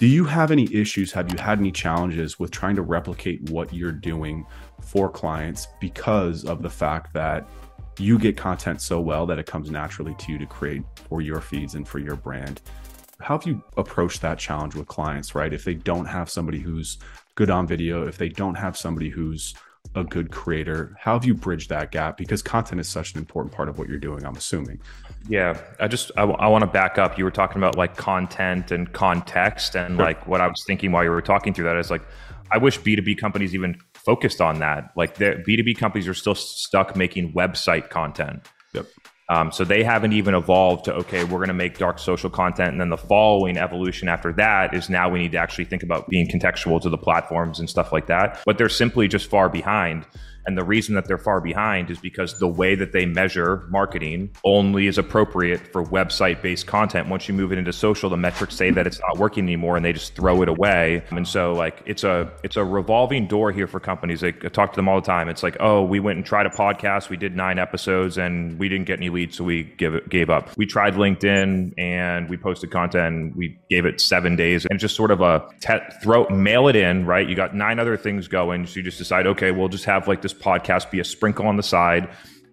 Do you have any issues? Have you had any challenges with trying to replicate what you're doing for clients because of the fact that you get content so well that it comes naturally to you to create for your feeds and for your brand? How have you approached that challenge with clients, right? If they don't have somebody who's good on video, if they don't have somebody who's a good creator, how have you bridged that gap? Because content is such an important part of what you're doing, I'm assuming. Yeah, I just I, I want to back up. You were talking about like content and context, and sure. like what I was thinking while you were talking through that is like, I wish B two B companies even focused on that. Like, the B two B companies are still stuck making website content. Yep. Um, so they haven't even evolved to okay, we're going to make dark social content, and then the following evolution after that is now we need to actually think about being contextual to the platforms and stuff like that. But they're simply just far behind. And the reason that they're far behind is because the way that they measure marketing only is appropriate for website based content. Once you move it into social, the metrics say that it's not working anymore and they just throw it away. And so like it's a it's a revolving door here for companies. Like, I talk to them all the time. It's like, oh, we went and tried a podcast, we did nine episodes and we didn't get any leads, so we give it, gave up. We tried LinkedIn and we posted content, we gave it seven days and just sort of a te- throw mail it in, right? You got nine other things going. So you just decide, okay, we'll just have like this this podcast be a sprinkle on the side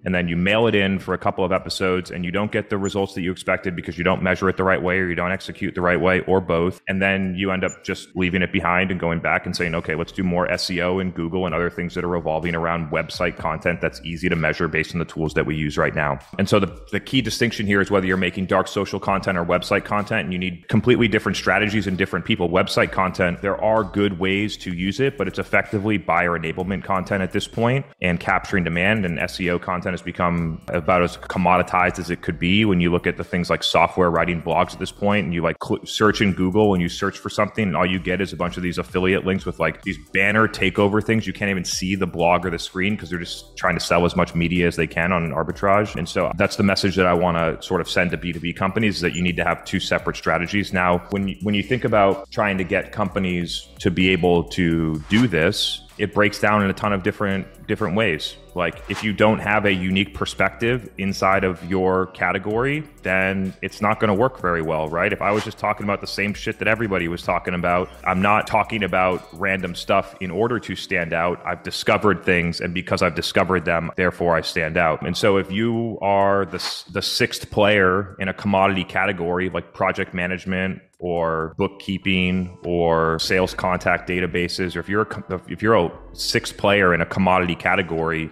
and then you mail it in for a couple of episodes and you don't get the results that you expected because you don't measure it the right way or you don't execute the right way or both and then you end up just leaving it behind and going back and saying okay let's do more SEO in Google and other things that are revolving around website content that's easy to measure based on the tools that we use right now. And so the, the key distinction here is whether you're making dark social content or website content and you need completely different strategies and different people. Website content there are good ways to use it but it's effectively buyer enablement content at this point and capturing demand and SEO content has become about as commoditized as it could be when you look at the things like software writing blogs at this point and you like cl- search in Google and you search for something and all you get is a bunch of these affiliate links with like these banner takeover things. You can't even see the blog or the screen because they're just trying to sell as much media as they can on an arbitrage. And so that's the message that I want to sort of send to B2B companies that you need to have two separate strategies. Now, when you, when you think about trying to get companies to be able to do this, it breaks down in a ton of different different ways. Like if you don't have a unique perspective inside of your category, then it's not going to work very well, right? If I was just talking about the same shit that everybody was talking about, I'm not talking about random stuff in order to stand out. I've discovered things and because I've discovered them, therefore I stand out. And so if you are the the sixth player in a commodity category like project management or bookkeeping or sales contact databases or if you're a, if you're a sixth player in a commodity category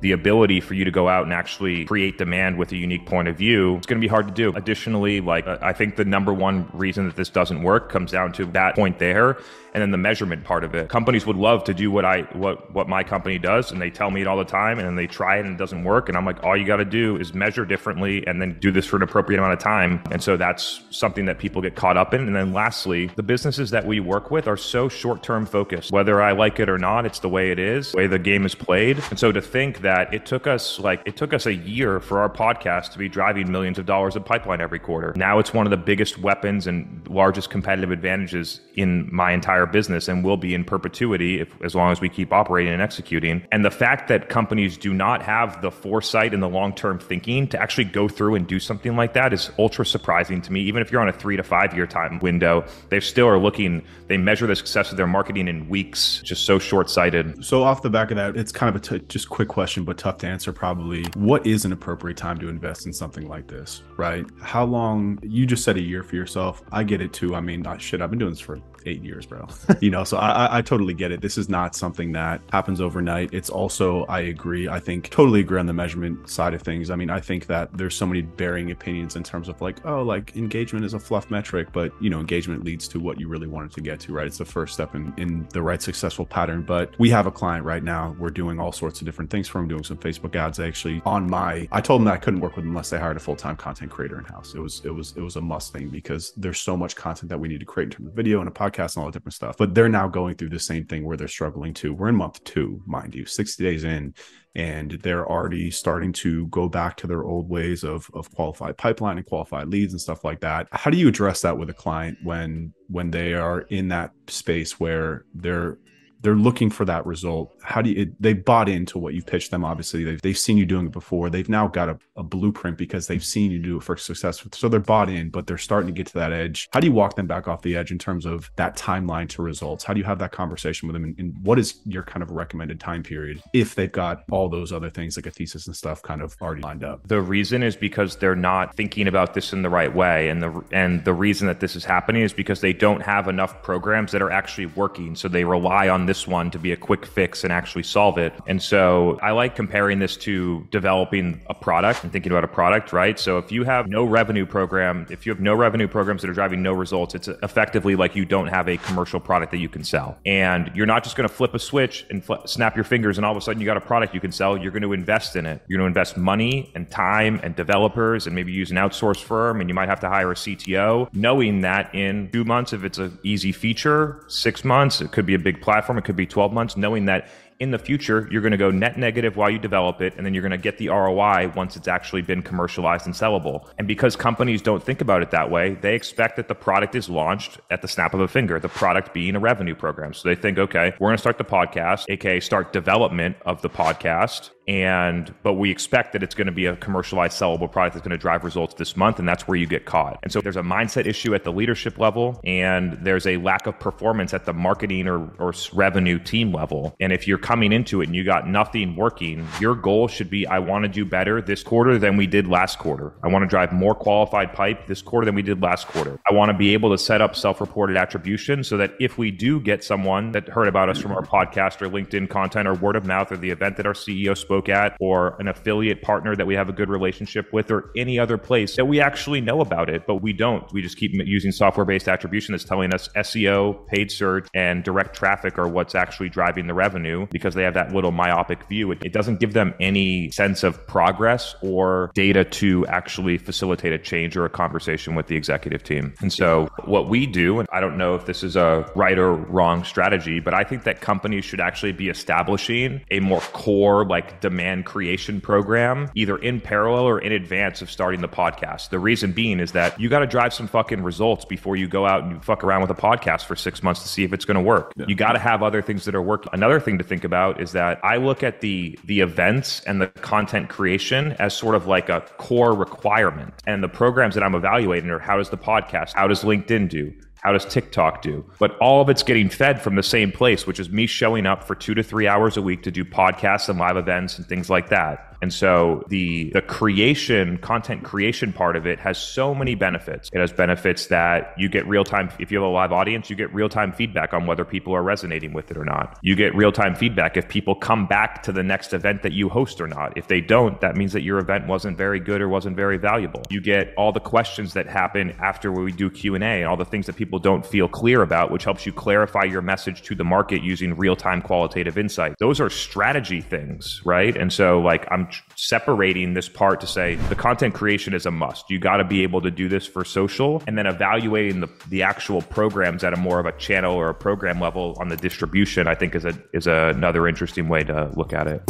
the ability for you to go out and actually create demand with a unique point of view, it's going to be hard to do. Additionally, like uh, I think the number one reason that this doesn't work comes down to that point there and then the measurement part of it. Companies would love to do what I what what my company does and they tell me it all the time and then they try it and it doesn't work and I'm like all you got to do is measure differently and then do this for an appropriate amount of time. And so that's something that people get caught up in. And then lastly, the businesses that we work with are so short-term focused. Whether I like it or not, it's the way it is, the way the game is played. And so to think that it took us like it took us a year for our podcast to be driving millions of dollars of pipeline every quarter. Now it's one of the biggest weapons and largest competitive advantages in my entire business and will be in perpetuity if, as long as we keep operating and executing. And the fact that companies do not have the foresight and the long term thinking to actually go through and do something like that is ultra surprising to me. Even if you're on a three to five year time window, they still are looking, they measure the success of their marketing in weeks, just so short sighted. So, off the back of that, it's kind of a t- just quick question, but tough to answer probably. What is an appropriate time to invest in something like this, right? How long, you just said a year for yourself. I get it too. I mean, shit, I've been doing this for eight years, bro. you know, so I, I totally get it. This is not something that happens overnight. It's also, I agree. I think totally agree on the measurement side of things. I mean, I think that there's so many varying opinions in terms of like, oh, like engagement is a fluff metric, but you know, engagement leads to what you really wanted to get to, right? It's the first step in, in the right successful pattern. But we have a client right now. We're doing all sorts of different things for him, doing some Facebook ads actually on my, I told them that I couldn't work with them unless they hired a full-time content creator in house. It was, it was, it was a must thing because there's so much content that we need to create in terms of video and a podcast podcast and all the different stuff. But they're now going through the same thing where they're struggling too. We're in month two, mind you, 60 days in, and they're already starting to go back to their old ways of of qualified pipeline and qualified leads and stuff like that. How do you address that with a client when when they are in that space where they're they're looking for that result. How do you, they bought into what you've pitched them. Obviously they've, they've seen you doing it before. They've now got a, a blueprint because they've seen you do it for success. So they're bought in, but they're starting to get to that edge. How do you walk them back off the edge in terms of that timeline to results? How do you have that conversation with them? And, and what is your kind of recommended time period if they've got all those other things like a thesis and stuff kind of already lined up? The reason is because they're not thinking about this in the right way. And the, and the reason that this is happening is because they don't have enough programs that are actually working. So they rely on this one to be a quick fix and actually solve it. And so I like comparing this to developing a product and thinking about a product, right? So if you have no revenue program, if you have no revenue programs that are driving no results, it's effectively like you don't have a commercial product that you can sell. And you're not just going to flip a switch and fl- snap your fingers and all of a sudden you got a product you can sell. You're going to invest in it. You're going to invest money and time and developers and maybe use an outsource firm and you might have to hire a CTO, knowing that in two months, if it's an easy feature, six months, it could be a big platform, it could be 12 months, knowing that in the future, you're going to go net negative while you develop it, and then you're going to get the ROI once it's actually been commercialized and sellable. And because companies don't think about it that way, they expect that the product is launched at the snap of a finger, the product being a revenue program. So they think, okay, we're going to start the podcast, aka start development of the podcast and but we expect that it's going to be a commercialized sellable product that's going to drive results this month and that's where you get caught. And so there's a mindset issue at the leadership level and there's a lack of performance at the marketing or, or revenue team level. And if you're coming into it and you got nothing working your goal should be i want to do better this quarter than we did last quarter. I want to drive more qualified pipe this quarter than we did last quarter. I want to be able to set up self-reported attribution so that if we do get someone that heard about us from our podcast or linkedin content or word of mouth or the event that our ceo spoke at or an affiliate partner that we have a good relationship with or any other place that we actually know about it, but we don't. We just keep using software based attribution that's telling us SEO, paid search, and direct traffic are what's actually driving the revenue because they have that little myopic view. It, it doesn't give them any sense of progress or data to actually facilitate a change or a conversation with the executive team. And so what we do, and I don't know if this is a right or wrong strategy, but I think that companies should actually be establishing a more core, like demand creation program, either in parallel or in advance of starting the podcast. The reason being is that you got to drive some fucking results before you go out and you fuck around with a podcast for six months to see if it's going to work. Yeah. You got to have other things that are working. Another thing to think about is that I look at the the events and the content creation as sort of like a core requirement, and the programs that I'm evaluating are how does the podcast, how does LinkedIn do, how does TikTok do? But all of it's getting fed from the same place, which is me showing up for two to three hours a week to do podcasts and live events and things like that. And so the the creation, content creation part of it has so many benefits. It has benefits that you get real time if you have a live audience, you get real time feedback on whether people are resonating with it or not. You get real time feedback if people come back to the next event that you host or not. If they don't, that means that your event wasn't very good or wasn't very valuable. You get all the questions that happen after we do Q&A and all the things that people don't feel clear about, which helps you clarify your message to the market using real time qualitative insight. Those are strategy things, right? And so like I'm separating this part to say the content creation is a must. You got to be able to do this for social and then evaluating the, the actual programs at a more of a channel or a program level on the distribution, I think is a, is a, another interesting way to look at it.